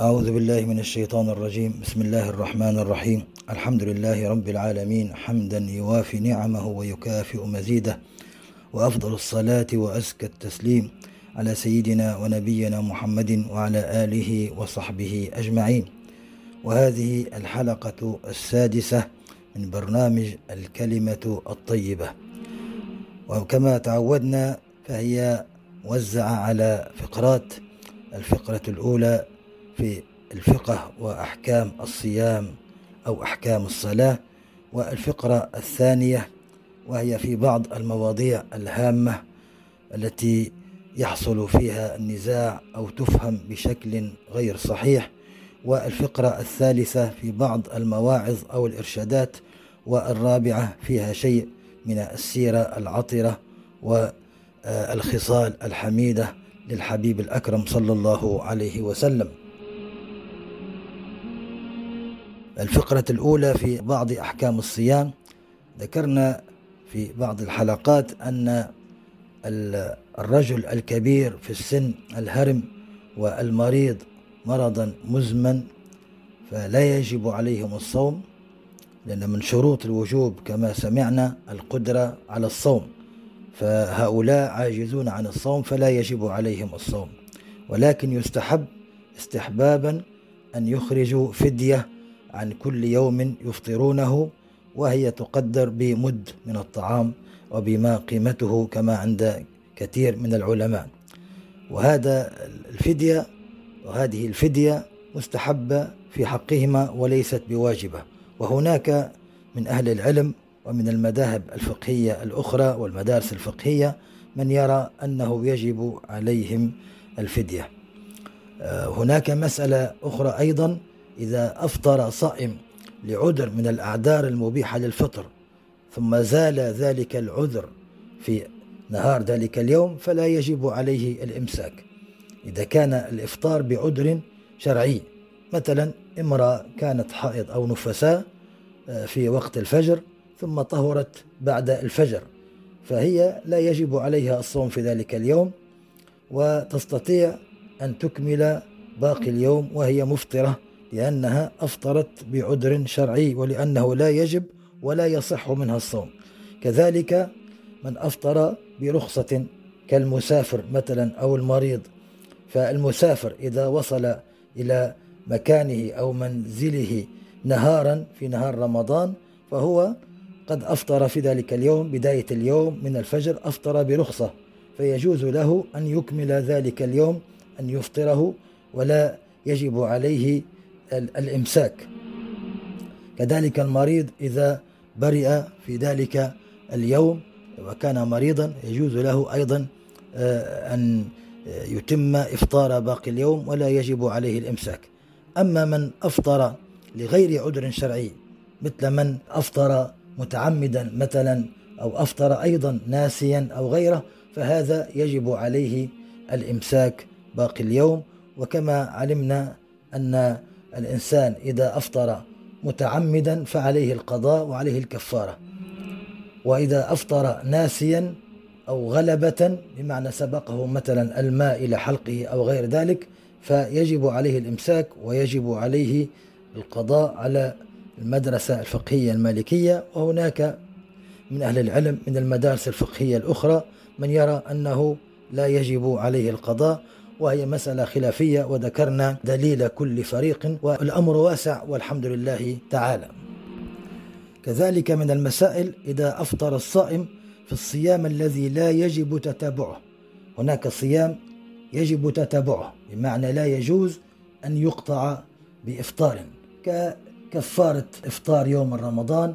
أعوذ بالله من الشيطان الرجيم. بسم الله الرحمن الرحيم. الحمد لله رب العالمين. حمدا يوافي نعمه ويكافئ مزيده. وأفضل الصلاة وأزكى التسليم على سيدنا ونبينا محمد وعلى آله وصحبه أجمعين. وهذه الحلقة السادسة من برنامج الكلمة الطيبة. وكما تعودنا فهي موزعة على فقرات الفقرة الأولى في الفقه وأحكام الصيام أو أحكام الصلاة والفقرة الثانية وهي في بعض المواضيع الهامة التي يحصل فيها النزاع أو تفهم بشكل غير صحيح والفقرة الثالثة في بعض المواعظ أو الإرشادات والرابعة فيها شيء من السيرة العطرة والخصال الحميدة للحبيب الأكرم صلى الله عليه وسلم. الفقرة الأولى في بعض أحكام الصيام. ذكرنا في بعض الحلقات أن الرجل الكبير في السن الهرم والمريض مرضا مزمن فلا يجب عليهم الصوم لأن من شروط الوجوب كما سمعنا القدرة على الصوم. فهؤلاء عاجزون عن الصوم فلا يجب عليهم الصوم. ولكن يستحب استحبابا أن يخرجوا فدية عن كل يوم يفطرونه وهي تقدر بمد من الطعام وبما قيمته كما عند كثير من العلماء. وهذا الفدية وهذه الفدية مستحبة في حقهما وليست بواجبة. وهناك من أهل العلم ومن المذاهب الفقهية الأخرى والمدارس الفقهية من يرى أنه يجب عليهم الفدية. آه، هناك مسألة أخرى أيضا إذا أفطر صائم لعذر من الأعذار المبيحة للفطر ثم زال ذلك العذر في نهار ذلك اليوم فلا يجب عليه الإمساك. إذا كان الإفطار بعذر شرعي مثلا امرأة كانت حائض أو نفساء آه، في وقت الفجر ثم طهرت بعد الفجر فهي لا يجب عليها الصوم في ذلك اليوم وتستطيع أن تكمل باقي اليوم وهي مفطرة. لأنها أفطرت بعذر شرعي ولأنه لا يجب ولا يصح منها الصوم. كذلك من أفطر برخصة كالمسافر مثلا أو المريض فالمسافر إذا وصل إلى مكانه أو منزله نهارا في نهار رمضان فهو قد أفطر في ذلك اليوم بداية اليوم من الفجر أفطر برخصة فيجوز له أن يكمل ذلك اليوم أن يفطره ولا يجب عليه الإمساك. كذلك المريض إذا برئ في ذلك اليوم وكان مريضا يجوز له أيضا آه، أن يتم إفطار باقي اليوم ولا يجب عليه الإمساك. أما من أفطر لغير عذر شرعي مثل من أفطر متعمدا مثلا أو أفطر أيضا ناسيا أو غيره فهذا يجب عليه الإمساك باقي اليوم. وكما علمنا أن الإنسان إذا أفطر متعمدا فعليه القضاء وعليه الكفارة. وإذا أفطر ناسيا أو غلبة بمعنى سبقه مثلا الماء إلى حلقه أو غير ذلك فيجب عليه الإمساك ويجب عليه القضاء على المدرسة الفقهية المالكية. وهناك من أهل العلم من المدارس الفقهية الأخرى من يرى أنه لا يجب عليه القضاء وهي مسألة خلافية وذكرنا دليل كل فريق والأمر واسع والحمد لله تعالى. كذلك من المسائل إذا أفطر الصائم في الصيام الذي لا يجب تتابعه. هناك صيام يجب تتابعه بمعنى لا يجوز أن يقطع بإفطار. ككفارة إفطار يوم رمضان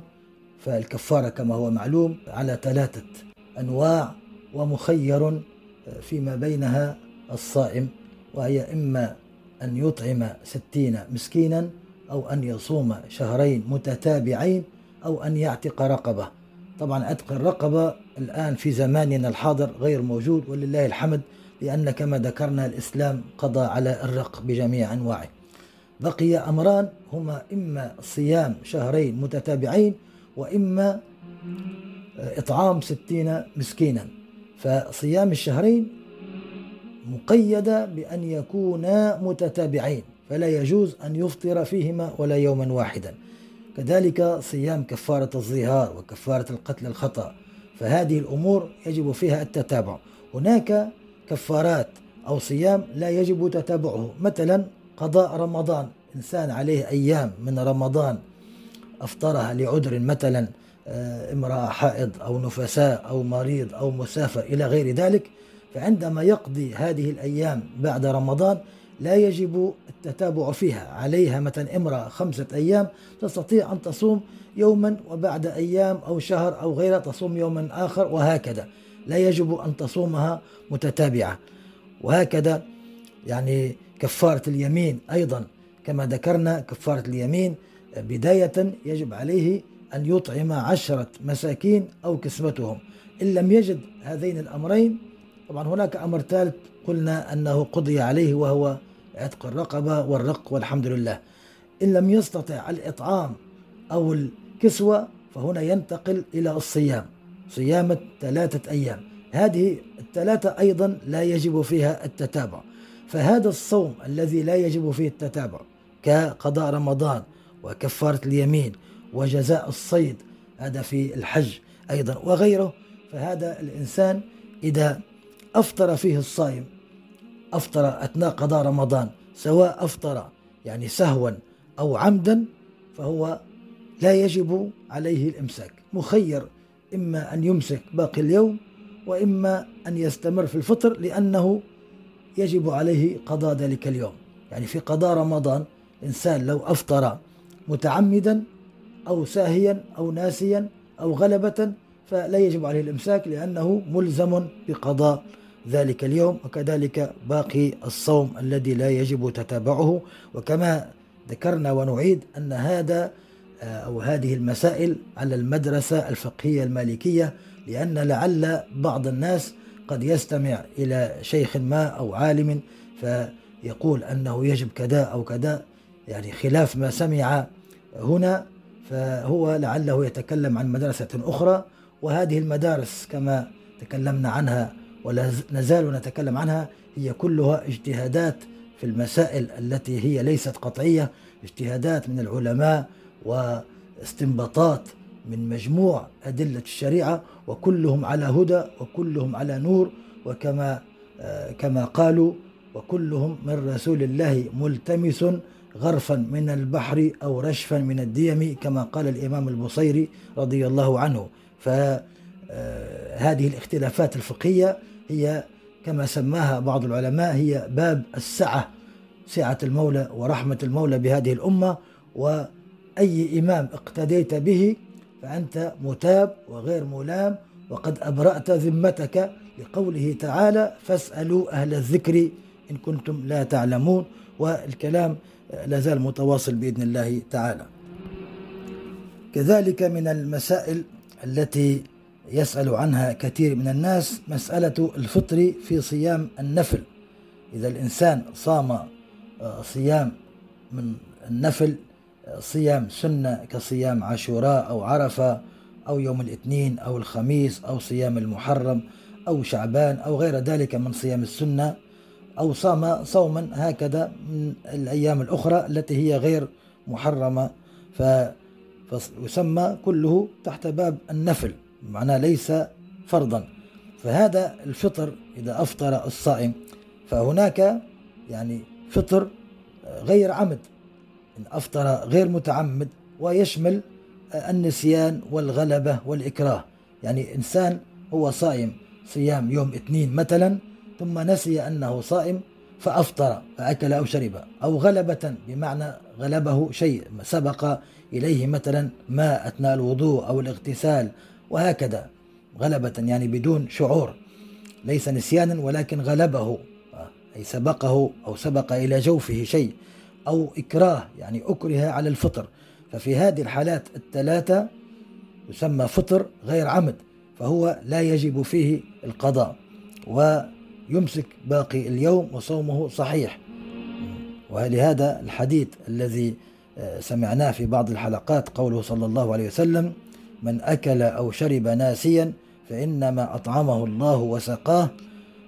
فالكفارة كما هو معلوم على ثلاثة أنواع ومخير فيما بينها الصائم وهي إما أن يطعم ستين مسكينا أو أن يصوم شهرين متتابعين أو أن يعتق رقبة. طبعا عتق الرقبة الآن في زماننا الحاضر غير موجود ولله الحمد لأن كما ذكرنا الإسلام قضى على الرق بجميع أنواعه. بقي أمران هما إما صيام شهرين متتابعين وإما إطعام ستين مسكينا. فصيام الشهرين مقيدة بأن يكونا متتابعين فلا يجوز أن يفطر فيهما ولا يوما واحدا. كذلك صيام كفارة الظهار وكفارة القتل الخطأ فهذه الأمور يجب فيها التتابع. هناك كفارات أو صيام لا يجب تتابعه مثلا قضاء رمضان إنسان عليه أيام من رمضان أفطرها لعذر مثلا آه، امرأة حائض أو نفساء أو مريض أو مسافر إلى غير ذلك فعندما يقضي هذه الأيام بعد رمضان لا يجب التتابع فيها. عليها مثلا امرأة خمسة أيام تستطيع أن تصوم يوما وبعد أيام أو شهر أو غيرها تصوم يوما آخر وهكذا. لا يجب أن تصومها متتابعة. وهكذا يعني كفارة اليمين أيضا. كما ذكرنا كفارة اليمين بداية يجب عليه أن يطعم عشرة مساكين أو كسوتهم. إن لم يجد هذين الأمرين طبعا هناك أمر ثالث قلنا أنه قضي عليه وهو عتق الرقبة والرق والحمد لله. إن لم يستطع الإطعام أو الكسوة فهنا ينتقل إلى الصيام صيام ثلاثة أيام. هذه الثلاثة أيضا لا يجب فيها التتابع. فهذا الصوم الذي لا يجب فيه التتابع كقضاء رمضان وكفارة اليمين وجزاء الصيد هذا في الحج أيضا وغيره فهذا الإنسان إذا أفطر فيه الصائم أفطر أثناء قضاء رمضان سواء أفطر يعني سهوا أو عمدا فهو لا يجب عليه الإمساك. مخير إما أن يمسك باقي اليوم وإما أن يستمر في الفطر لأنه يجب عليه قضاء ذلك اليوم. يعني في قضاء رمضان إنسان لو أفطر متعمدا أو ساهيا أو ناسيا أو غلبة فلا يجب عليه الإمساك لأنه ملزم بقضاء ذلك اليوم وكذلك باقي الصوم الذي لا يجب تتابعه. وكما ذكرنا ونعيد أن هذا آه، أو هذه المسائل على المدرسة الفقهية المالكية لأن لعل بعض الناس قد يستمع إلى شيخ ما أو عالم فيقول أنه يجب كذا أو كذا يعني خلاف ما سمع هنا فهو لعله يتكلم عن مدرسة أخرى. وهذه المدارس كما تكلمنا عنها ولا نزال نتكلم عنها هي كلها اجتهادات في المسائل التي هي ليست قطعية اجتهادات من العلماء واستنباطات من مجموع أدلة الشريعة وكلهم على هدى وكلهم على نور وكما آه، كما قالوا وكلهم من رسول الله ملتمس غرفا من البحر أو رشفا من الديم كما قال الإمام البصيري رضي الله عنه. فهذه آه، الاختلافات الفقهية هي كما سماها بعض العلماء هي باب السعة سعة المولى ورحمة المولى بهذه الأمة. وأي إمام اقتديت به فأنت متاب وغير ملام. وقد أبرأت ذمتك لقوله تعالى فاسألوا أهل الذكر إن كنتم لا تعلمون والكلام لازال متواصل بإذن الله تعالى. كذلك من المسائل التي يسأل عنها كثير من الناس مسألة الفطر في صيام النفل. إذا الإنسان صام آه، صيام من النفل آه، صيام سنة كصيام عاشوراء أو عرفة أو يوم الاثنين أو الخميس أو صيام المحرم أو شعبان أو غير ذلك من صيام السنة أو صام صوما هكذا من الأيام الأخرى التي هي غير محرمة. فيسمى كله تحت باب النفل. معناه ليس فرضا. فهذا الفطر إذا أفطر الصائم فهناك يعني فطر غير عمد. إن أفطر غير متعمد ويشمل النسيان والغلبة والإكراه. يعني إنسان هو صائم صيام يوم اثنين مثلا ثم نسي أنه صائم فأفطر فأكل أو شرب أو غلبة بمعنى غلبه شيء سبق إليه مثلا ماء أثناء الوضوء أو الاغتسال وهكذا غلبة يعني بدون شعور. ليس نسيانا ولكن غلبه أي سبقه أو سبق إلى جوفه شيء أو إكراه يعني أكره على الفطر. ففي هذه الحالات الثلاثة يسمى فطر غير عمد فهو لا يجب فيه القضاء ويمسك باقي اليوم وصومه صحيح. ولهذا الحديث الذي آه، سمعناه في بعض الحلقات قوله صلى الله عليه وسلم من أكل أو شرب ناسيا فإنما أطعمه الله وسقاه.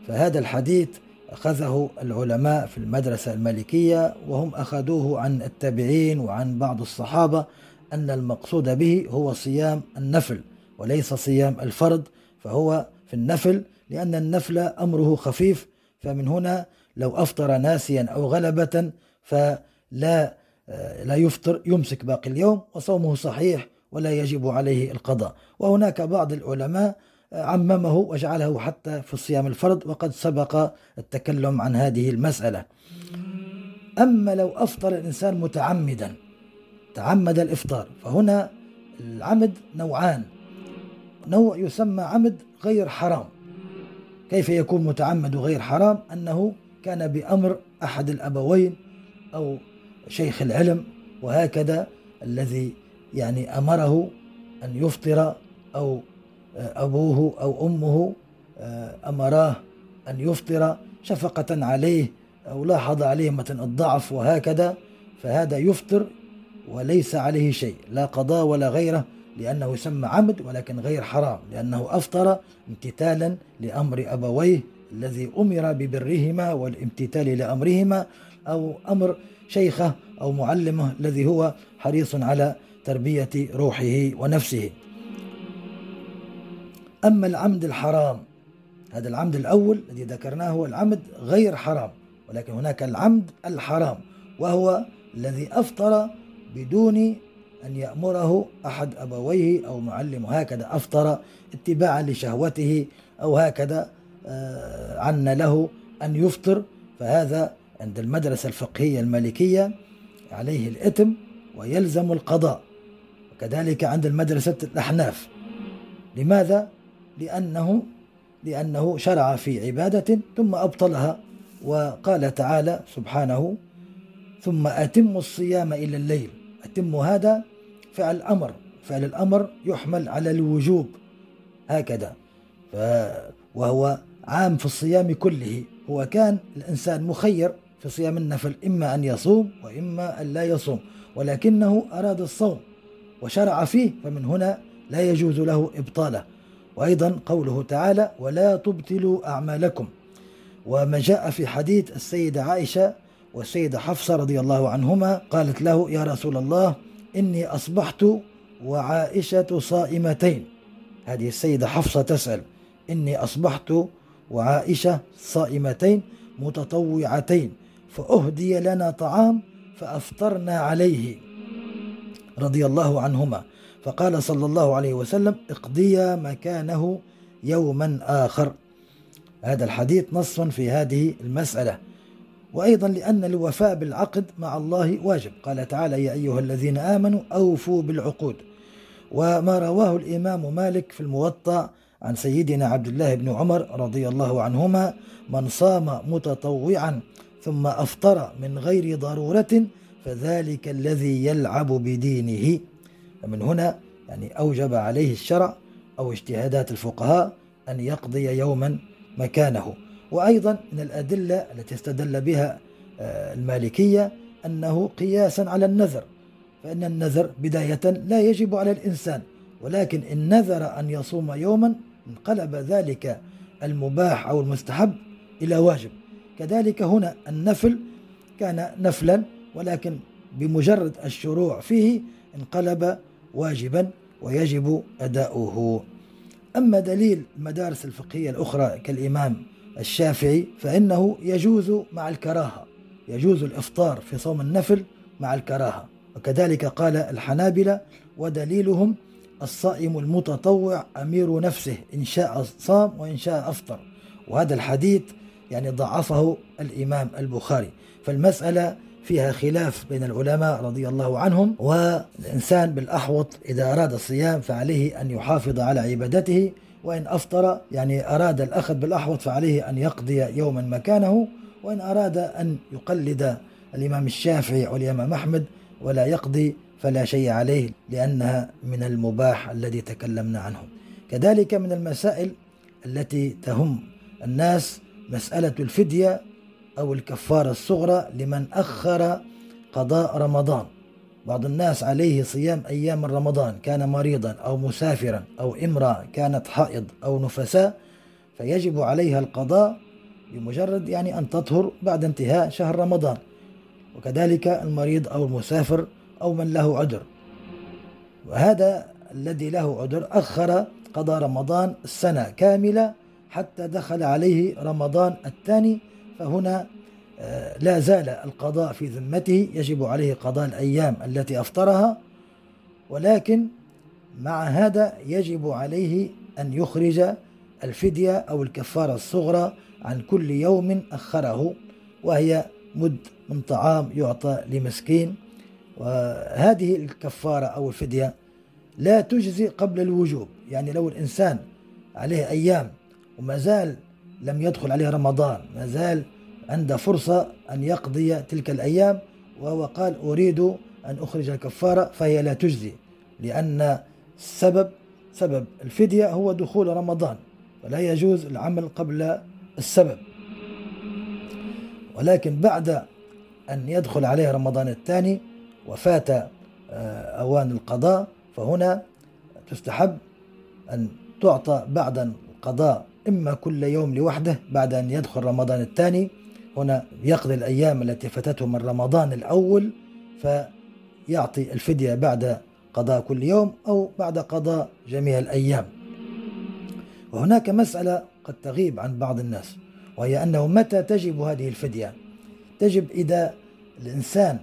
فهذا الحديث أخذه العلماء في المدرسة المالكية وهم أخذوه عن التابعين وعن بعض الصحابة أن المقصود به هو صيام النفل وليس صيام الفرض فهو في النفل لأن النفل أمره خفيف. فمن هنا لو أفطر ناسيا أو غلبة فلا لا يفطر يمسك باقي اليوم وصومه صحيح ولا يجب عليه القضاء. وهناك بعض العلماء عممه وجعله حتى في الصيام الفرض وقد سبق التكلم عن هذه المسألة. أما لو أفطر الإنسان متعمدا تعمد الإفطار فهنا العمد نوعان. نوع يسمى عمد غير حرام. كيف يكون متعمد غير حرام؟ أنه كان بأمر أحد الأبوين أو شيخ العلم وهكذا الذي يعني أمره أن يفطر أو أبوه أو أمه آه، أمراه أن يفطر شفقة عليه أو لاحظ عليه مثلا الضعف وهكذا فهذا يفطر وليس عليه شيء لا قضاء ولا غيره لأنه يسمى عمد ولكن غير حرام لأنه أفطر امتثالا لأمر أبويه الذي أمر ببرهما والامتثال لأمرهما أو أمر شيخه أو معلمه الذي هو حريص على تربية روحه ونفسه. أما العمد الحرام هذا العمد الأول الذي ذكرناه هو العمد غير حرام ولكن هناك العمد الحرام وهو الذي أفطر بدون أن يأمره أحد أبويه أو معلم. هكذا أفطر اتباعا لشهوته أو هكذا آه، عن له أن يفطر. فهذا عند المدرسة الفقهية المالكية عليه الإثم ويلزم القضاء. وكذلك عند المدرسة الأحناف. لماذا؟ لأنه لأنه شرع في عبادة ثم أبطلها وقال تعالى سبحانه ثم أتم الصيام إلى الليل. أتم هذا؟ فعل أمر فعل الأمر يحمل على الوجوب. هكذا. وهو عام في الصيام كله. هو كان الإنسان مخير في صيام النفل إما أن يصوم وإما أن لا يصوم ولكنه أراد الصوم. وشرع فيه فمن هنا لا يجوز له إبطاله. وأيضا قوله تعالى ولا تبطلوا أعمالكم. وما جاء في حديث السيدة عائشة والسيدة حفصة رضي الله عنهما قالت له يا رسول الله إني أصبحت وعائشة صائمتين. هذه السيدة حفصة تسأل إني أصبحت وعائشة صائمتين متطوعتين فأهدي لنا طعام فأفطرنا عليه. رضي الله عنهما. فقال صلى الله عليه وسلم اقضيا مكانه يوما آخر. هذا الحديث نص في هذه المسألة. وأيضا لأن الوفاء بالعقد مع الله واجب. قال تعالى يا أيها الذين آمنوا أوفوا بالعقود. وما رواه الإمام مالك في الموطأ عن سيدنا عبد الله بن عمر رضي الله عنهما من صام متطوعا ثم أفطر من غير ضرورة فذلك الذي يلعب بدينه. فمن هنا يعني أوجب عليه الشرع أو اجتهادات الفقهاء أن يقضي يوما مكانه. وأيضا من الأدلة التي استدل بها آه، المالكية أنه قياسا على النذر. فإن النذر بداية لا يجب على الإنسان ولكن إن نذر أن يصوم يوما انقلب ذلك المباح أو المستحب إلى واجب. كذلك هنا النفل كان نفلا ولكن بمجرد الشروع فيه انقلب واجبا ويجب أداؤه. أما دليل المدارس الفقهية الأخرى كالإمام الشافعي فإنه يجوز مع الكراهة يجوز الإفطار في صوم النفل مع الكراهة. وكذلك قال الحنابلة ودليلهم الصائم المتطوع أمير نفسه إن شاء صام وإن شاء أفطر وهذا الحديث يعني ضعفه الإمام البخاري. فالمسألة فيها خلاف بين العلماء رضي الله عنهم والإنسان بالأحوط إذا أراد الصيام فعليه أن يحافظ على عبادته وإن أفطر يعني أراد الأخذ بالأحوط فعليه أن يقضي يوما مكانه وإن أراد أن يقلد الإمام الشافعي والإمام أحمد ولا يقضي فلا شيء عليه لأنها من المباح الذي تكلمنا عنه. كذلك من المسائل التي تهم الناس مسألة الفدية أو الكفارة الصغرى لمن أخر قضاء رمضان. بعض الناس عليه صيام أيام رمضان كان مريضا أو مسافرا أو امرأة كانت حائض أو نفساء فيجب عليها القضاء بمجرد يعني أن تطهر بعد انتهاء شهر رمضان. وكذلك المريض أو المسافر أو من له عذر. وهذا الذي له عذر أخر قضى رمضان السنة كاملة حتى دخل عليه رمضان الثاني فهنا آه، لا زال القضاء في ذمته يجب عليه قضاء الأيام التي أفطرها ولكن مع هذا يجب عليه أن يخرج الفدية أو الكفارة الصغرى عن كل يوم أخره وهي مد من طعام يعطى لمسكين. وهذه الكفارة أو الفدية لا تجزي قبل الوجوب. يعني لو الإنسان عليه أيام وما زال لم يدخل عليه رمضان. ما زال عنده فرصة أن يقضي تلك الأيام وهو قال أريد أن أخرج الكفارة فهي لا تجزي لأن السبب سبب الفدية هو دخول رمضان ولا يجوز العمل قبل السبب. ولكن بعد أن يدخل عليه رمضان الثاني وفات آه، أوان القضاء فهنا تستحب أن تعطى بعد القضاء إما كل يوم لوحده بعد أن يدخل رمضان الثاني هنا يقضي الأيام التي فاتته من رمضان الأول فيعطي الفدية بعد قضاء كل يوم أو بعد قضاء جميع الأيام. وهناك مسألة قد تغيب عن بعض الناس وهي أنه متى تجب هذه الفدية؟ تجب إذا الإنسان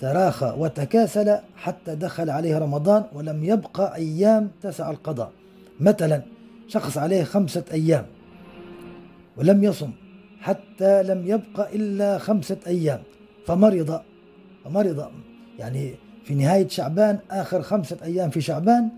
تراخى وتكاسل حتى دخل عليه رمضان ولم يبقى أيام تسع القضاء. مثلا شخص عليه خمسة أيام ولم يصم حتى لم يبقى إلا خمسة أيام. فمرض فمرض يعني في نهاية شعبان آخر خمسة أيام في شعبان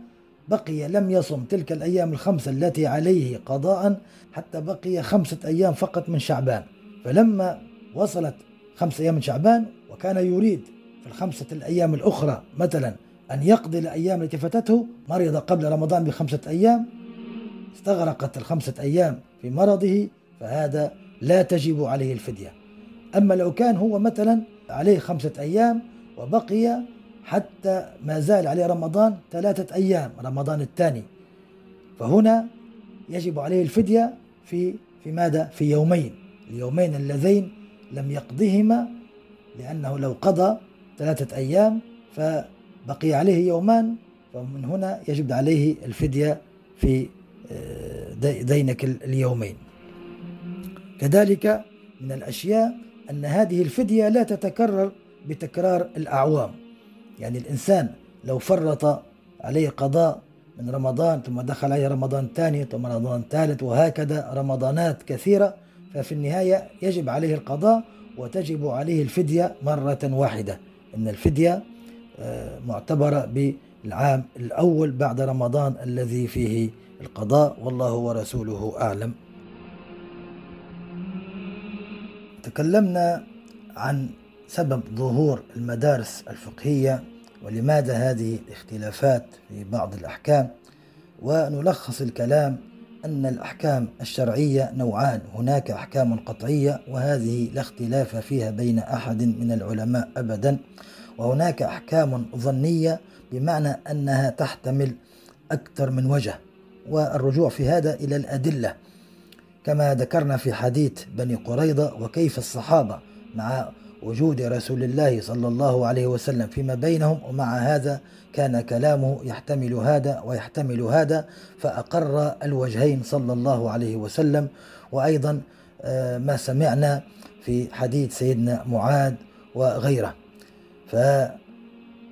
بقي لم يصم. تلك الأيام الخمسة التي عليه قضاء حتى بقي خمسة أيام فقط من شعبان. فلما وصلت خمسة أيام من شعبان وكان يريد في الخمسة الأيام الأخرى مثلا أن يقضي الأيام التي فاتته مرض قبل رمضان بخمسة أيام استغرقت الخمسة أيام في مرضه فهذا لا تجب عليه الفدية. أما لو كان هو مثلا عليه خمسة أيام وبقي حتى ما زال عليه رمضان ثلاثة أيام رمضان الثاني. فهنا يجب عليه الفدية في في ماذا؟ في يومين. اليومين اللذين لم يقضهما لأنه لو قضى ثلاثة أيام فبقي عليه يومان فمن هنا يجب عليه الفدية في دينك اليومين. كذلك من الأشياء أن هذه الفدية لا تتكرر بتكرار الأعوام. يعني الإنسان لو فرط عليه قضاء من رمضان ثم دخل عليه رمضان ثاني ثم رمضان ثالث وهكذا رمضانات كثيرة ففي النهاية يجب عليه القضاء وتجب عليه الفدية مرة واحدة. إن الفدية آه، معتبرة بالعام الأول بعد رمضان الذي فيه القضاء والله ورسوله أعلم. تكلمنا عن سبب ظهور المدارس الفقهية ولماذا هذه الاختلافات في بعض الأحكام ونلخص الكلام أن الأحكام الشرعية نوعان هناك أحكام قطعية وهذه لا اختلاف فيها بين أحد من العلماء أبدا وهناك أحكام ظنية بمعنى أنها تحتمل أكثر من وجه. والرجوع في هذا إلى الأدلة كما ذكرنا في حديث بني قريظة وكيف الصحابة مع وجود رسول الله صلى الله عليه وسلم فيما بينهم ومع هذا كان كلامه يحتمل هذا ويحتمل هذا فأقر الوجهين صلى الله عليه وسلم. وأيضا آه، ما سمعنا في حديث سيدنا معاذ وغيره.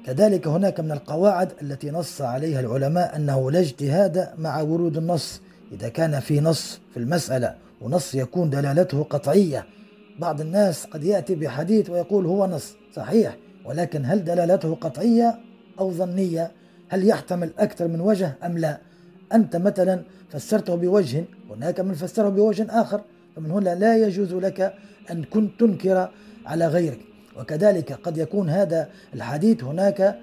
فكذلك هناك من القواعد التي نص عليها العلماء أنه لا اجتهاد مع ورود النص. إذا كان في نص في المسألة ونص يكون دلالته قطعية. بعض الناس قد يأتي بحديث ويقول هو نص صحيح ولكن هل دلالته قطعية أو ظنية؟ هل يحتمل أكثر من وجه أم لا؟ أنت مثلا فسرته بوجه هناك من فسره بوجه آخر فمن هنا لا يجوز لك أن كنت تنكر على غيرك. وكذلك قد يكون هذا الحديث هناك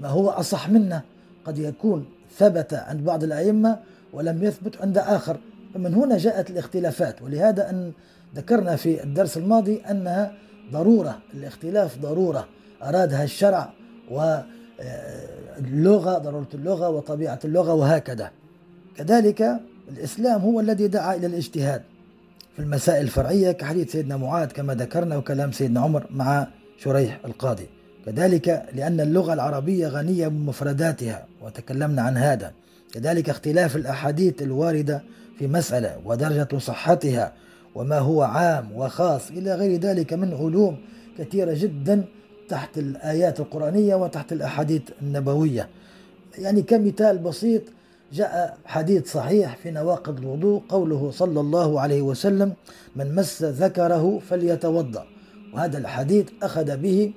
ما هو أصح منه قد يكون ثبت عند بعض الأئمة ولم يثبت عند آخر. فمن هنا جاءت الاختلافات ولهذا أن ذكرنا في الدرس الماضي أنها ضرورة الاختلاف ضرورة. أرادها الشرع واللغة ضرورة اللغة وطبيعة اللغة وهكذا. كذلك الإسلام هو الذي دعا إلى الاجتهاد. في المسائل الفرعية كحديث سيدنا معاذ كما ذكرنا وكلام سيدنا عمر مع شريح القاضي. كذلك لأن اللغة العربية غنية بمفرداتها وتكلمنا عن هذا. كذلك اختلاف الأحاديث الواردة في مسألة ودرجة صحتها وما هو عام وخاص إلى غير ذلك من علوم كثيرة جدا تحت الآيات القرآنية وتحت الأحاديث النبوية. يعني كمثال بسيط جاء حديث صحيح في نواقض الوضوء قوله صلى الله عليه وسلم من مس ذكره فليتوضأ. وهذا الحديث أخذ به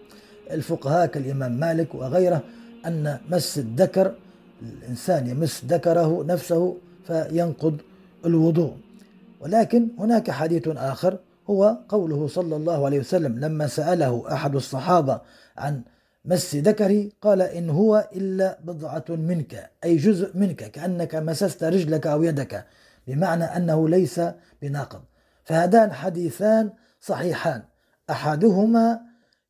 الفقهاء كالإمام مالك وغيره أن مس الذكر الإنسان يمس ذكره نفسه فينقض الوضوء. ولكن هناك حديث آخر هو قوله صلى الله عليه وسلم لما سأله أحد الصحابة عن مس ذكري قال إن هو إلا بضعة منك أي جزء منك كأنك مسست رجلك أو يدك بمعنى أنه ليس بناقض. فهذان حديثان صحيحان. أحدهما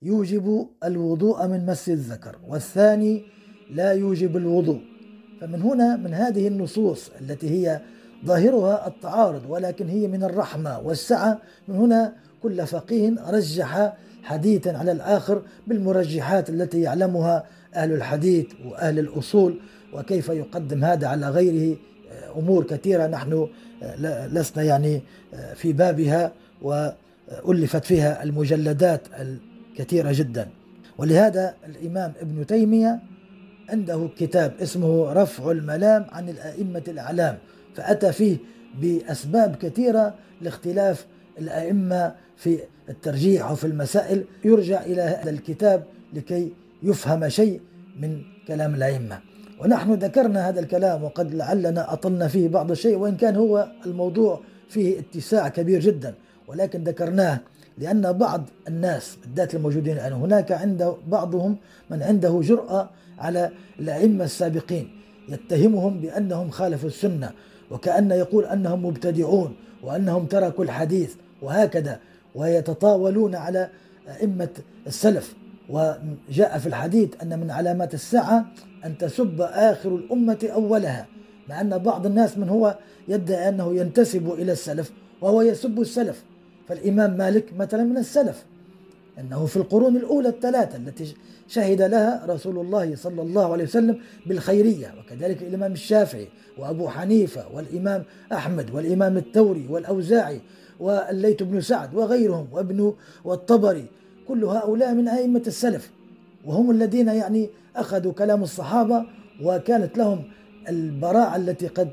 يوجب الوضوء من مس الذكر والثاني لا يوجب الوضوء. فمن هنا من هذه النصوص التي هي ظاهرها التعارض ولكن هي من الرحمة والسعة من هنا كل فقيه رجح حديثا على الآخر بالمرجحات التي يعلمها أهل الحديث وأهل الأصول وكيف يقدم هذا على غيره أمور كثيرة نحن لسنا يعني في بابها وألفت فيها المجلدات الكثيرة جدا. ولهذا الإمام ابن تيمية عنده كتاب اسمه رفع الملام عن الأئمة الأعلام فأتى فيه بأسباب كثيرة لاختلاف الأئمة في الترجيح وفي المسائل يرجع إلى هذا الكتاب لكي يفهم شيء من كلام الأئمة. ونحن ذكرنا هذا الكلام وقد لعلنا أطلنا فيه بعض الشيء وإن كان هو الموضوع فيه اتساع كبير جدا. ولكن ذكرناه لأن بعض الناس بالذات الموجودين الآن هناك عند بعضهم من عنده جرأة على الأئمة السابقين. يتهمهم بأنهم خالفوا السنة وكأن يقول أنهم مبتدعون وأنهم تركوا الحديث وهكذا. ويتطاولون على أئمة السلف. وجاء في الحديث أن من علامات الساعة أن تسب آخر الأمة أولها مع أن بعض الناس من هو يدعي أنه ينتسب إلى السلف وهو يسب السلف. فالإمام مالك مثلا من السلف أنه في القرون الأولى الثلاثة التي شهد لها رسول الله صلى الله عليه وسلم بالخيرية وكذلك الإمام الشافعي وأبو حنيفة والإمام أحمد والإمام الثوري والأوزاعي والليث بن سعد وغيرهم وابن والطبري كل هؤلاء من أئمة السلف وهم الذين يعني أخذوا كلام الصحابة وكانت لهم البراعة التي قد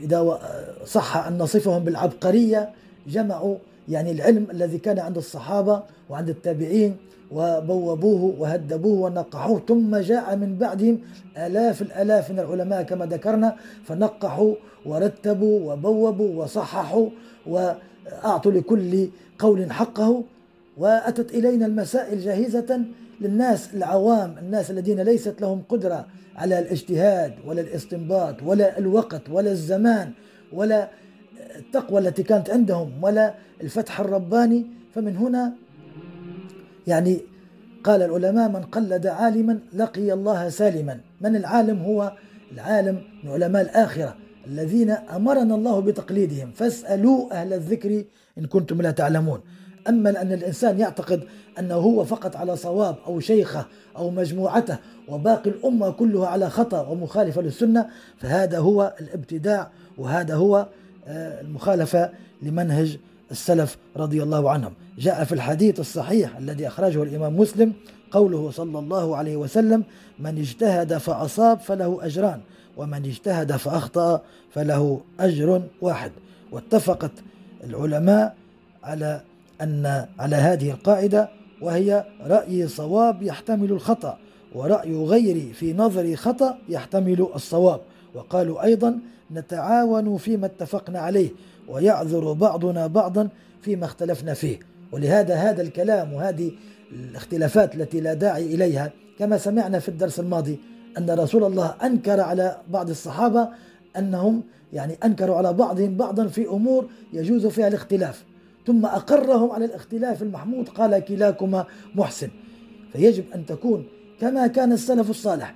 إذا صح أن نصفهم بالعبقرية جمعوا يعني العلم الذي كان عند الصحابة وعند التابعين وبوبوه وهدبوه ونقحوه ثم جاء من بعدهم آلاف الآلاف من العلماء كما ذكرنا فنقحوا ورتبوا وبوبوا وصححوا وأعطوا لكل قول حقه وأتت إلينا المسائل جاهزة للناس العوام الناس الذين ليست لهم قدرة على الاجتهاد ولا الاستنباط ولا الوقت ولا الزمان ولا التقوى التي كانت عندهم ولا الفتح الرباني. فمن هنا يعني قال العلماء من قلد عالما لقي الله سالما. من العالم هو العالم من علماء الآخرة. الذين أمرنا الله بتقليدهم. فاسألوا أهل الذكر إن كنتم لا تعلمون. أما أن الإنسان يعتقد أنه هو فقط على صواب أو شيخة أو مجموعته وباقي الأمة كلها على خطأ ومخالفة للسنة فهذا هو الابتداع وهذا هو آه، المخالفة لمنهج السلف رضي الله عنهم. جاء في الحديث الصحيح الذي أخرجه الإمام مسلم قوله صلى الله عليه وسلم من اجتهد فأصاب فله أجران. ومن اجتهد فأخطأ فله أجر واحد. واتفقت العلماء على أن على هذه القاعدة وهي رأي صواب يحتمل الخطأ ورأي غيري في نظري خطأ يحتمل الصواب. وقالوا أيضا نتعاون فيما اتفقنا عليه ويعذر بعضنا بعضا فيما اختلفنا فيه. ولهذا هذا الكلام وهذه الاختلافات التي لا داعي إليها كما سمعنا في الدرس الماضي أن رسول الله أنكر على بعض الصحابة أنهم يعني أنكروا على بعضهم بعضا في أمور يجوز فيها الاختلاف. ثم أقرهم على الاختلاف المحمود قال كلاكما محسن. فيجب أن تكون كما كان السلف الصالح.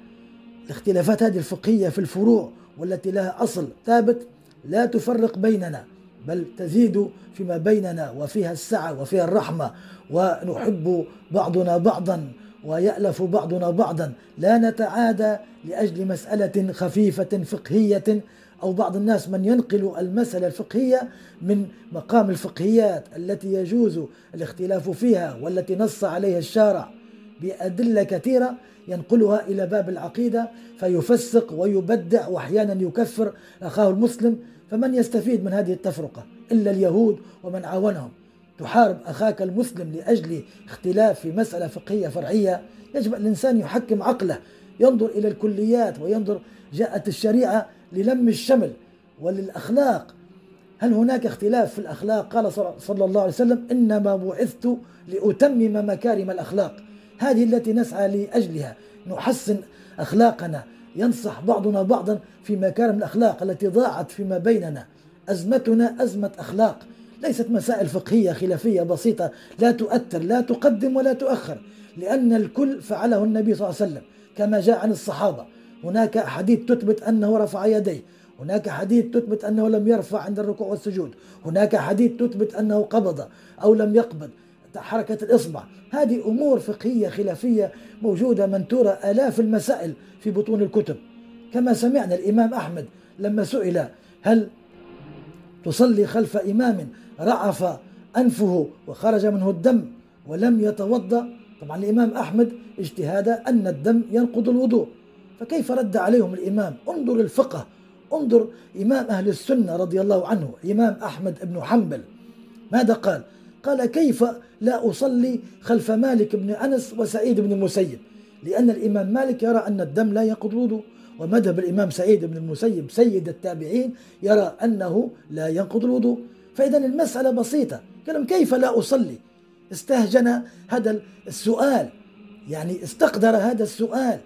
الاختلافات هذه الفقهية في الفروع والتي لها أصل ثابت لا تفرق بيننا بل تزيد فيما بيننا وفيها السعة وفيها الرحمة ونحب بعضنا بعضا. ويألف بعضنا بعضا. لا نتعادى لأجل مسألة خفيفة فقهية أو بعض الناس من ينقل المسألة الفقهية من مقام الفقهيات التي يجوز الاختلاف فيها والتي نص عليها الشارع بأدلة كثيرة ينقلها إلى باب العقيدة فيفسق ويبدع وأحيانا يكفر أخاه المسلم فمن يستفيد من هذه التفرقة؟ إلا اليهود ومن عاونهم. تحارب أخاك المسلم لأجل اختلاف في مسألة فقهية فرعية يجب الإنسان يحكم عقله ينظر إلى الكليات وينظر جاءت الشريعة للم الشمل وللأخلاق. هل هناك اختلاف في الأخلاق؟ قال صلى الله عليه وسلم إنما بعثت لأتمم مكارم الأخلاق. هذه التي نسعى لأجلها نحسن أخلاقنا ينصح بعضنا بعضا في مكارم الأخلاق التي ضاعت فيما بيننا. أزمتنا أزمة أخلاق. ليست مسائل فقهية خلافية بسيطة لا تؤثر لا تقدم ولا تؤخر لأن الكل فعله النبي صلى الله عليه وسلم كما جاء عن الصحابة. هناك حديث تثبت أنه رفع يديه هناك حديث تثبت أنه لم يرفع عند الركوع والسجود هناك حديث تثبت أنه قبض أو لم يقبض حركة الإصبع. هذه أمور فقهية خلافية موجودة منتورة آلاف المسائل في بطون الكتب. كما سمعنا الإمام أحمد لما سئل هل تصلي خلف إمام رعف أنفه وخرج منه الدم ولم يتوضأ. طبعا الإمام أحمد اجتهاد أن الدم ينقض الوضوء. فكيف رد عليهم الإمام؟ انظر الفقه انظر إمام أهل السنة رضي الله عنه الإمام أحمد بن حنبل. ماذا قال؟ قال كيف لا أصلي خلف مالك بن أنس وسعيد بن المسيب؟ لأن الإمام مالك يرى أن الدم لا ينقض الوضوء ومذهب الإمام سعيد بن المسيب سيد التابعين يرى أنه لا ينقض الوضوء. فإذا المسألة بسيطة. قال كيف لا أصلي؟ استهجن هذا السؤال. يعني استقدر هذا السؤال.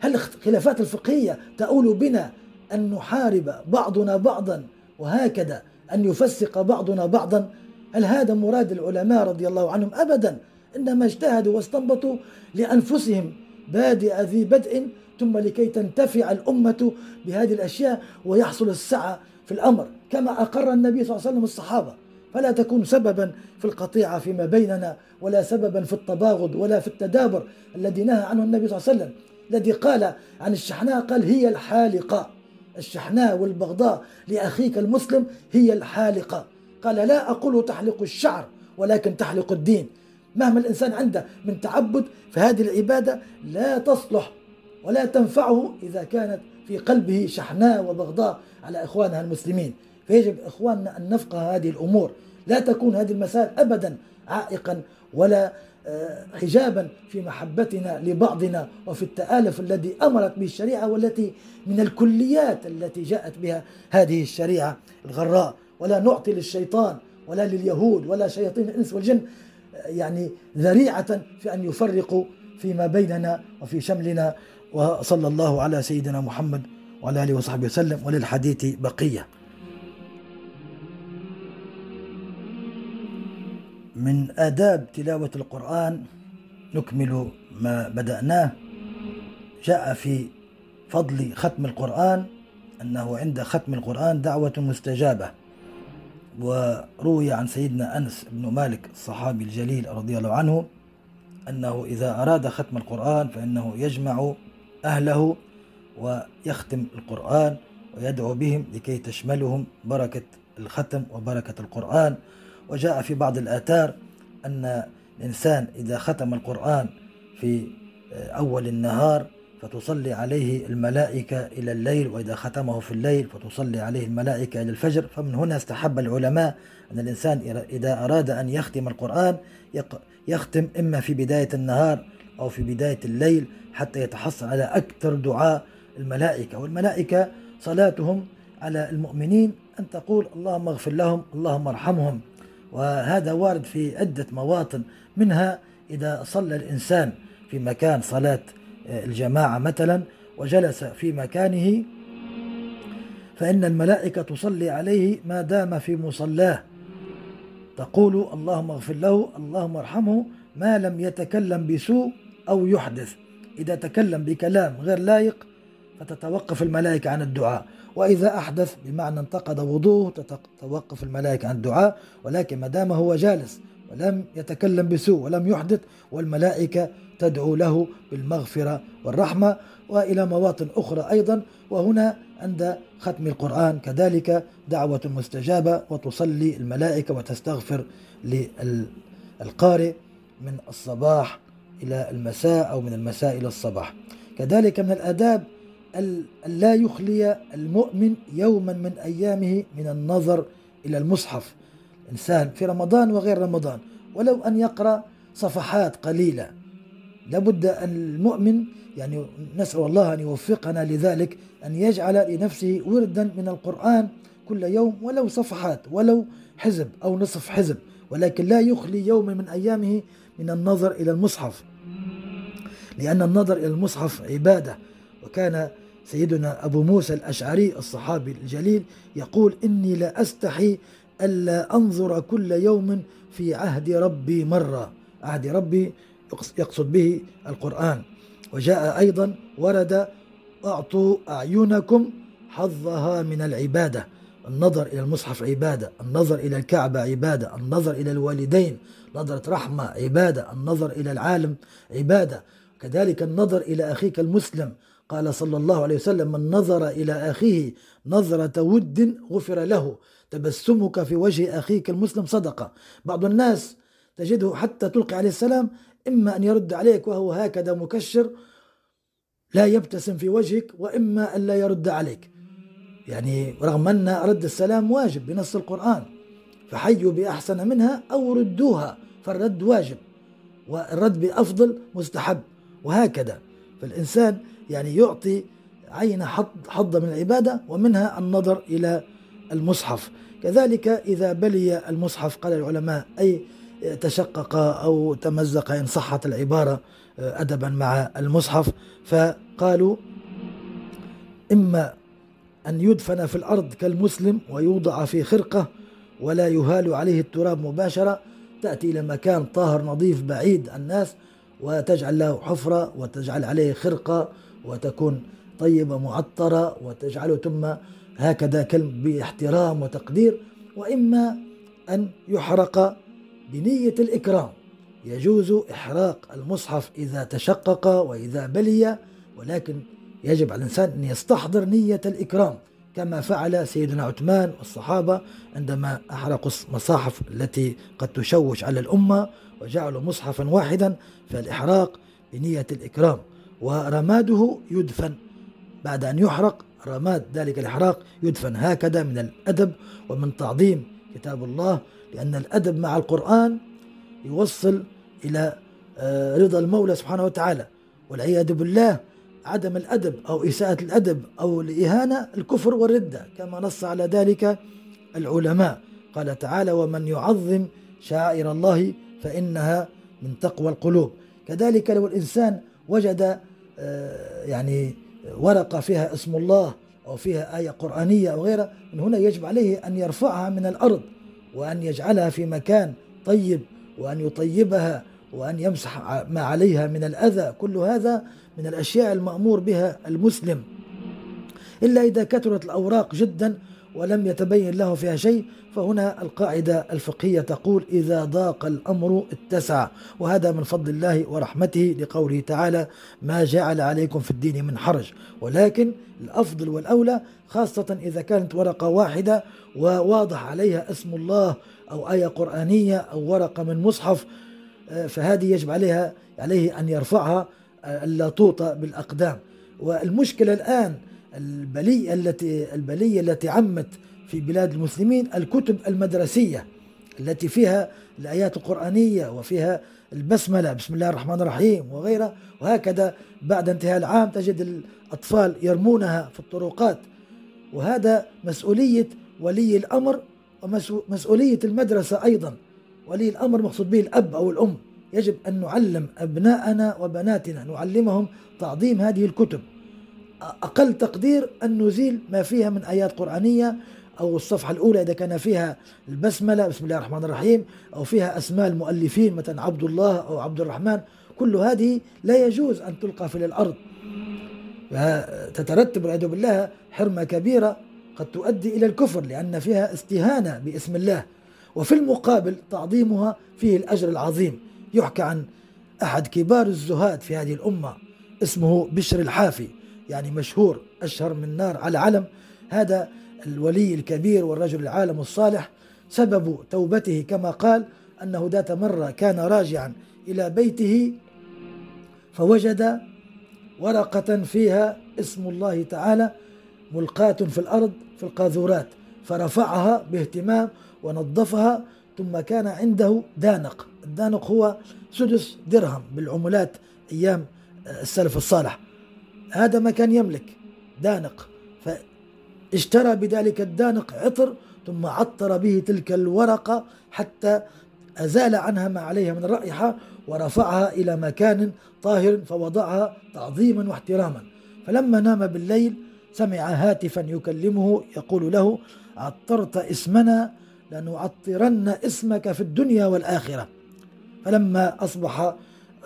هل الخلافات الفقهية تؤول بنا أن نحارب بعضنا بعضا وهكذا أن يفسق بعضنا بعضا؟ هل هذا مراد العلماء رضي الله عنهم؟ أبدا. إنما اجتهدوا واستنبطوا لأنفسهم بادئ ذي بدء ثم لكي تنتفع الأمة بهذه الأشياء ويحصل السعة في الأمر. كما أقر النبي صلى الله عليه وسلم الصحابة. فلا تكون سببا في القطيعة فيما بيننا ولا سببا في التباغض ولا في التدابر الذي نهى عنه النبي صلى الله عليه وسلم. الذي قال عن الشحناء قال هي الحالقة. الشحناء والبغضاء لأخيك المسلم هي الحالقة. قال لا أقول تحلق الشعر ولكن تحلق الدين. مهما الإنسان عنده من تعبد فهذه العبادة لا تصلح ولا تنفعه إذا كانت في قلبه شحناء وبغضاء على إخوانها المسلمين. فيجب إخواننا أن نفقه هذه الأمور. لا تكون هذه المسائل أبدا عائقا ولا آه، حجابا في محبتنا لبعضنا وفي التآلف الذي أمرت به الشريعة والتي من الكليات التي جاءت بها هذه الشريعة الغراء. ولا نعطي للشيطان ولا لليهود ولا شياطين الإنس والجن يعني ذريعة في أن يفرقوا فيما بيننا وفي شملنا. وصلى الله على سيدنا محمد وعلى آله وصحبه وسلم. وللحديث بقية. من آداب تلاوة القرآن نكمل ما بدأناه. جاء في فضل ختم القرآن أنه عند ختم القرآن دعوة مستجابة وروي عن سيدنا أنس بن مالك الصحابي الجليل رضي الله عنه أنه إذا أراد ختم القرآن فإنه يجمع أهله ويختم القرآن ويدعو بهم لكي تشملهم بركة الختم وبركة القرآن. وجاء في بعض الآثار أن الإنسان إذا ختم القرآن في أول النهار فتصلي عليه الملائكة إلى الليل وإذا ختمه في الليل فتصلي عليه الملائكة إلى الفجر. فمن هنا استحب العلماء أن الإنسان إذا أراد أن يختم القرآن يختم إما في بداية النهار أو في بداية الليل حتى يتحصل على أكثر دعاء الملائكة. والملائكة صلاتهم على المؤمنين أن تقول اللهم اغفر لهم اللهم ارحمهم. وهذا وارد في عدة مواطن منها إذا صلى الإنسان في مكان صلاة الجماعة مثلا وجلس في مكانه فإن الملائكة تصلي عليه ما دام في مصلاه. تقول اللهم اغفر له اللهم ارحمه ما لم يتكلم بسوء أو يحدث. إذا تكلم بكلام غير لائق فتتوقف الملائكة عن الدعاء. وإذا أحدث بمعنى انتقد وضوءه تتوقف الملائكة عن الدعاء ولكن ما دام هو جالس ولم يتكلم بسوء ولم يحدث والملائكة تدعو له بالمغفرة والرحمة. وإلى مواطن أخرى أيضا وهنا عند ختم القرآن كذلك دعوة مستجابة وتصلي الملائكة وتستغفر للقارئ من الصباح إلى المساء أو من المساء إلى الصباح. كذلك من الآداب لا يخلي المؤمن يوما من أيامه من النظر إلى المصحف. إنسان في رمضان وغير رمضان ولو أن يقرأ صفحات قليلة. لابد أن المؤمن يعني نسأل الله أن يوفقنا لذلك أن يجعل لنفسه وردا من القرآن كل يوم ولو صفحات ولو حزب أو نصف حزب. ولكن لا يخلي يوم من أيامه من النظر إلى المصحف. لأن النظر إلى المصحف عبادة. وكان سيدنا أبو موسى الأشعري الصحابي الجليل يقول إني لا أستحي ألا أنظر كل يوم في عهد ربي مرة. عهد ربي يقصد به القرآن. وجاء أيضا ورد أعطوا أعينكم حظها من العبادة. النظر إلى المصحف عبادة النظر إلى الكعبة عبادة النظر إلى الوالدين نظرة رحمة عبادة النظر إلى العالم عبادة. كذلك النظر إلى أخيك المسلم قال صلى الله عليه وسلم من نظر إلى أخيه نظرة ود غفر له تبسمك في وجه أخيك المسلم صدقة. بعض الناس تجده حتى تلقي عليه السلام إما أن يرد عليك وهو هكذا مكشر لا يبتسم في وجهك وإما أن لا يرد عليك. يعني رغم أن رد السلام واجب بنص القرآن فحيوا بأحسن منها أو ردوها فالرد واجب والرد بأفضل مستحب وهكذا. فالإنسان يعني يعطي عين حظ من العبادة ومنها النظر إلى المصحف. كذلك إذا بلي المصحف قال العلماء أي تشقق أو تمزق إن صحت العبارة أدبا مع المصحف فقالوا إما أن يدفن في الأرض كالمسلم ويوضع في خرقة ولا يهال عليه التراب مباشرة. تأتي إلى مكان طاهر نظيف بعيد الناس وتجعل له حفرة وتجعل عليه خرقة وتكون طيبة معطرة وتجعله ثم هكذا كلب باحترام وتقدير وإما أن يحرق بنية الإكرام. يجوز إحراق المصحف إذا تشقق وإذا بلي ولكن يجب على الإنسان أن يستحضر نية الإكرام كما فعل سيدنا عثمان والصحابة عندما أحرقوا المصاحف التي قد تشوش على الأمة وجعلوا مصحفا واحدا فالإحراق بنية الإكرام. ورماده يدفن. بعد أن يحرق رماد ذلك الإحراق يدفن هكذا من الأدب ومن تعظيم كتاب الله لأن الأدب مع القرآن يوصل إلى آه، رضا المولى سبحانه وتعالى. والعياذ بالله عدم الأدب أو إساءة الأدب أو الإهانة الكفر والردة كما نص على ذلك العلماء. قال تعالى ومن يعظم شعائر الله فإنها من تقوى القلوب. كذلك لو الإنسان وجد يعني ورقة فيها اسم الله أو فيها آية قرآنية أو غيرها من هنا يجب عليه أن يرفعها من الأرض وأن يجعلها في مكان طيب وأن يطيبها وأن يمسح ما عليها من الأذى. كل هذا من الأشياء المأمور بها المسلم. إلا إذا كثرت الأوراق جدا ولم يتبين له فيها شيء فهنا القاعدة الفقهية تقول إذا ضاق الأمر اتسع. وهذا من فضل الله ورحمته لقوله تعالى ما جعل عليكم في الدين من حرج. ولكن الأفضل والأولى خاصة إذا كانت ورقة واحدة وواضح عليها اسم الله أو آية قرآنية أو ورقة من مصحف آه، فهذه يجب عليها عليه أن يرفعها ألا توطى بالأقدام. والمشكلة الآن البلية التي البلية التي عمت في بلاد المسلمين الكتب المدرسية التي فيها الآيات القرآنية وفيها البسملة بسم الله الرحمن الرحيم وغيرها وهكذا بعد انتهاء العام تجد الأطفال يرمونها في الطرقات. وهذا مسؤولية ولي الأمر ومسؤولية المدرسة أيضا. ولي الأمر مقصود به الأب أو الأم. يجب أن نعلم أبناءنا وبناتنا نعلمهم تعظيم هذه الكتب. أقل تقدير أن نزيل ما فيها من آيات قرآنية أو الصفحة الأولى إذا كان فيها البسملة بسم الله الرحمن الرحيم أو فيها أسماء المؤلفين مثلا عبد الله أو عبد الرحمن كل هذه لا يجوز أن تلقى في الأرض. تترتب والعياذ بالله حرمة كبيرة قد تؤدي إلى الكفر لأن فيها استهانة باسم الله. وفي المقابل تعظيمها فيه الأجر العظيم. يحكى عن أحد كبار الزهاد في هذه الأمة اسمه بشر الحافي يعني مشهور أشهر من نار على علم هذا الولي الكبير والرجل العالم الصالح سبب توبته كما قال أنه ذات مرة كان راجعا إلى بيته فوجد ورقة فيها اسم الله تعالى ملقاة في الأرض في القاذورات فرفعها باهتمام ونظفها ثم كان عنده دانق. الدانق هو سدس درهم بالعملات أيام السلف الصالح. هذا ما كان يملك دانق. فاشترى بذلك الدانق عطر ثم عطر به تلك الورقة حتى أزال عنها ما عليها من الرائحة ورفعها إلى مكان طاهر فوضعها تعظيما واحتراما. فلما نام بالليل سمع هاتفا يكلمه يقول له عطرت اسمنا لنعطرن اسمك في الدنيا والآخرة. فلما أصبح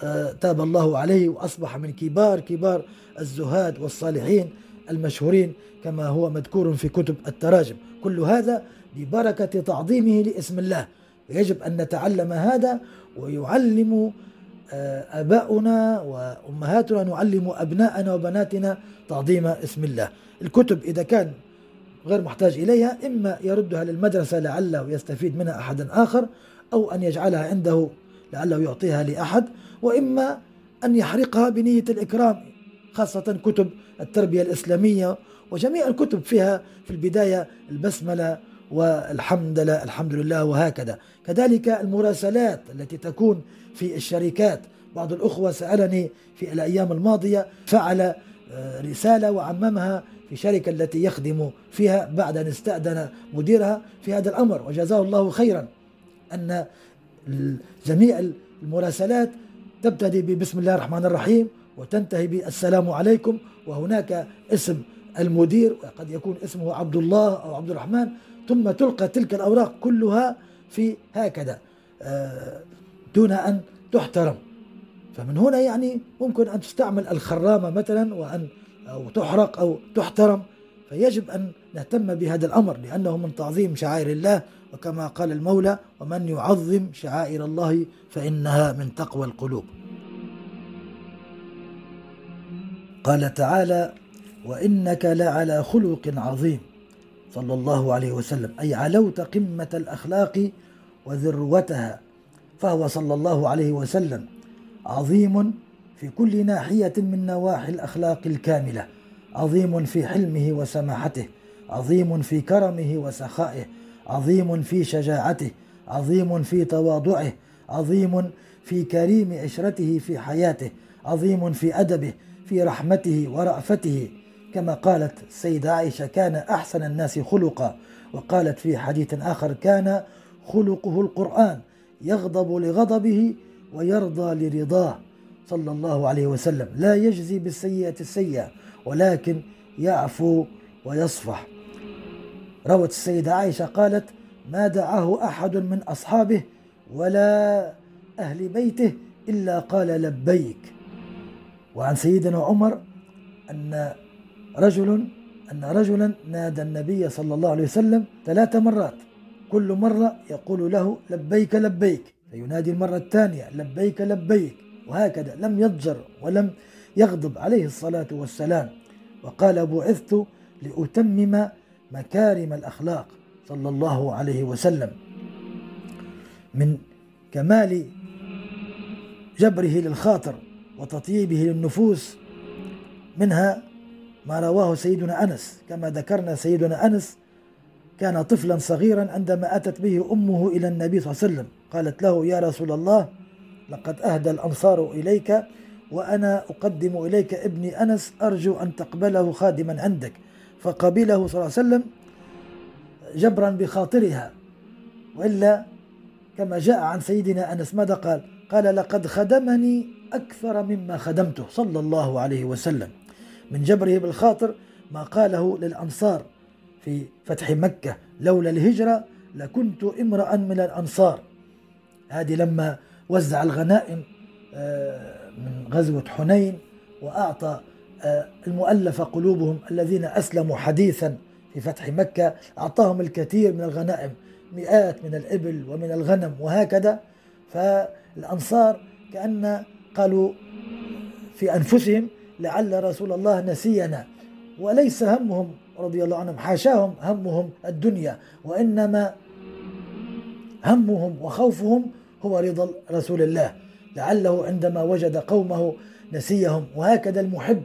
آه، تاب الله عليه وأصبح من كبار كبار الزهاد والصالحين المشهورين كما هو مذكور في كتب التراجم. كل هذا ببركة تعظيمه لاسم الله. يجب أن نتعلم هذا ويعلم آه، آباؤنا وأمهاتنا نعلم أبناءنا وبناتنا تعظيم اسم الله. الكتب إذا كان غير محتاج إليها إما يردها للمدرسة لعله يستفيد منها أحد آخر أو أن يجعلها عنده لعله يعطيها لأحد وإما أن يحرقها بنية الإكرام. خاصة كتب التربية الإسلامية وجميع الكتب فيها في البداية البسملة والحمد لله الحمد لله وهكذا. كذلك المراسلات التي تكون في الشركات. بعض الأخوة سألني في الأيام الماضية فعل آه، رسالة وعممها في شركة التي يخدم فيها بعد أن استأذن مديرها في هذا الأمر. وجزاه الله خيرا أن جميع المراسلات تبتدي ببسم الله الرحمن الرحيم. وتنتهي بالسلام عليكم. وهناك اسم المدير وقد يكون اسمه عبد الله أو عبد الرحمن ثم تلقى تلك الأوراق كلها في هكذا آه، دون أن تحترم. فمن هنا يعني ممكن أن تستعمل الخرامة مثلا وأن أو تحرق أو تحترم. فيجب أن نهتم بهذا الأمر لأنه من تعظيم شعائر الله. وكما قال المولى ومن يعظم شعائر الله فإنها من تقوى القلوب. قال تعالى وإنك لعلى خلق عظيم. صلى الله عليه وسلم. أي علوت قمة الأخلاق وذروتها. فهو صلى الله عليه وسلم عظيم في كل ناحية من نواحي الأخلاق الكاملة. عظيم في حلمه وسماحته. عظيم في كرمه وسخائه. عظيم في شجاعته. عظيم في تواضعه. عظيم في كريم عشرته في حياته. عظيم في أدبه. في رحمته ورأفته كما قالت السيدة عائشة كان أحسن الناس خلقا. وقالت في حديث آخر كان خلقه القرآن يغضب لغضبه ويرضى لرضاه. صلى الله عليه وسلم لا يجزي بالسيئة السيئة ولكن يعفو ويصفح. روت السيدة عائشة قالت ما دعاه أحد من أصحابه ولا أهل بيته إلا قال لبيك. وعن سيدنا عمر أن رجل أن رجلا نادى النبي صلى الله عليه وسلم ثلاث مرات. كل مرة يقول له لبيك لبيك فينادي المرة الثانية لبيك لبيك وهكذا لم يضجر ولم يغضب عليه الصلاة والسلام. وقال بعثت لأتمم مكارم الأخلاق صلى الله عليه وسلم. من كمال جبره للخاطر. وتطييبه للنفوس منها ما رواه سيدنا أنس. كما ذكرنا سيدنا أنس كان طفلا صغيرا عندما أتت به أمه إلى النبي صلى الله عليه وسلم. قالت له يا رسول الله لقد أهدى الأنصار إليك وأنا أقدم إليك ابني أنس أرجو أن تقبله خادما عندك. فقبله صلى الله عليه وسلم جبرا بخاطرها. وإلا كما جاء عن سيدنا أنس ماذا قال؟ قال لقد خدمني أكثر مما خدمته صلى الله عليه وسلم. من جبره بالخاطر ما قاله للأنصار. في فتح مكة لولا الهجرة لكنت امرأ من الأنصار. هذه لما وزع الغنائم آه، من غزوة حنين وأعطى آه، المؤلف قلوبهم الذين أسلموا حديثا في فتح مكة أعطاهم الكثير من الغنائم مئات من الإبل ومن الغنم وهكذا. فالأنصار كأن قالوا في أنفسهم لعل رسول الله نسينا. وليس همهم رضي الله عنهم حاشاهم همهم الدنيا. وإنما همهم وخوفهم هو رضا رسول الله. لعله عندما وجد قومه نسيهم وهكذا المحب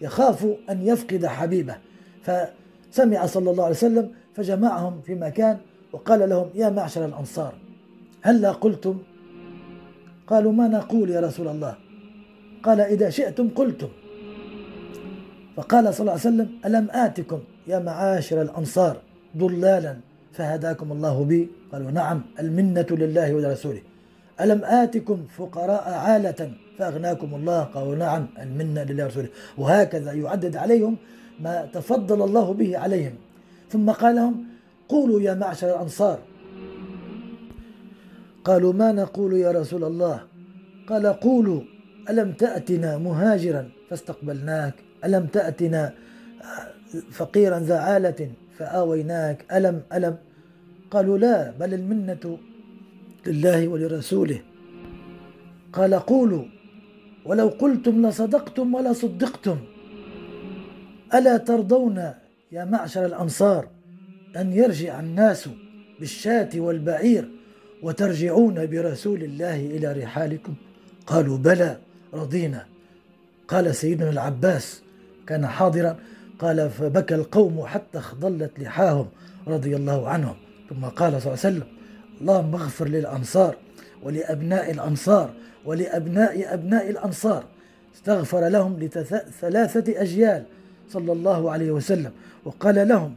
يخاف أن يفقد حبيبه. فسمع صلى الله عليه وسلم فجمعهم في مكان وقال لهم يا معشر الأنصار هلا قلتم قالوا ما نقول يا رسول الله. قال إذا شئتم قلتم. فقال صلى الله عليه وسلم ألم آتكم يا معاشر الأنصار ضلالا فهداكم الله بي؟ قالوا نعم المنة لله ولرسوله. ألم آتكم فقراء عالة فأغناكم الله؟ قالوا نعم المنة لله ورسوله. وهكذا يعدد عليهم ما تفضل الله به عليهم. ثم قال لهم قولوا يا معشر الأنصار قالوا ما نقول يا رسول الله؟ قال قولوا ألم تأتنا مهاجرا فاستقبلناك؟ ألم تأتنا فقيرا ذا عالة فآويناك؟ ألم ألم؟ قالوا لا بل المنة لله ولرسوله. قال قولوا ولو قلتم لصدقتم ولا صدقتم. ألا ترضون يا معشر الأنصار أن يرجع الناس بالشاة والبعير؟ وترجعون برسول الله إلى رحالكم؟ قالوا بلى رضينا. قال سيدنا العباس كان حاضرا. قال فبكى القوم حتى اخضلت لحاهم رضي الله عنهم. ثم قال صلى الله عليه وسلم اللهم اغفر للأنصار ولأبناء الأنصار ولأبناء أبناء الأنصار. استغفر لهم لثلاثة أجيال صلى الله عليه وسلم. وقال لهم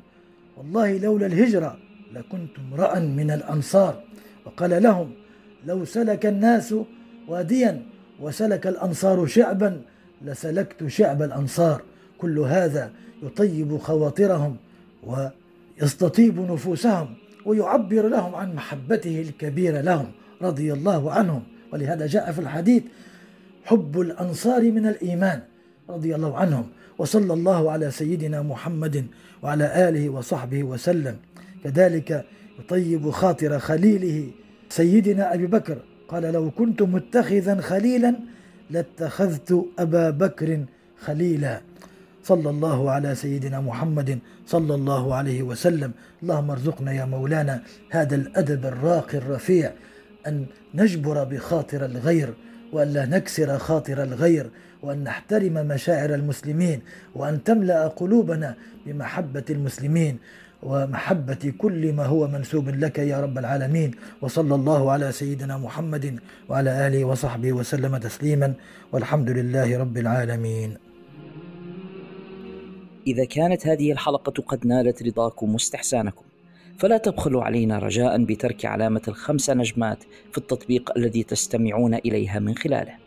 والله لولا الهجرة لكنت امرأ من الأنصار. وقال لهم لو سلك الناس واديا وسلك الأنصار شعبا لسلكت شعب الأنصار. كل هذا يطيب خواطرهم ويستطيب نفوسهم ويعبر لهم عن محبته الكبيرة لهم رضي الله عنهم. ولهذا جاء في الحديث حب الأنصار من الإيمان. رضي الله عنهم. وصلى الله على سيدنا محمد وعلى آله وصحبه وسلم. كذلك يطيب خاطر خليله. سيدنا أبي بكر قال لو كنت متخذا خليلا لاتخذت أبا بكر خليلا. صلى الله على سيدنا محمد صلى الله عليه وسلم. اللهم ارزقنا يا مولانا هذا الأدب الراقي الرفيع أن نجبر بخاطر الغير وأن لا نكسر خاطر الغير وأن نحترم مشاعر المسلمين وأن تملأ قلوبنا بمحبة المسلمين. ومحبة كل ما هو منسوب لك يا رب العالمين. وصلى الله على سيدنا محمد وعلى آله وصحبه وسلم تسليما. والحمد لله رب العالمين. إذا كانت هذه الحلقة قد نالت رضاكم واستحسانكم فلا تبخلوا علينا رجاء بترك علامة الخمس نجمات في التطبيق الذي تستمعون إليها من خلاله.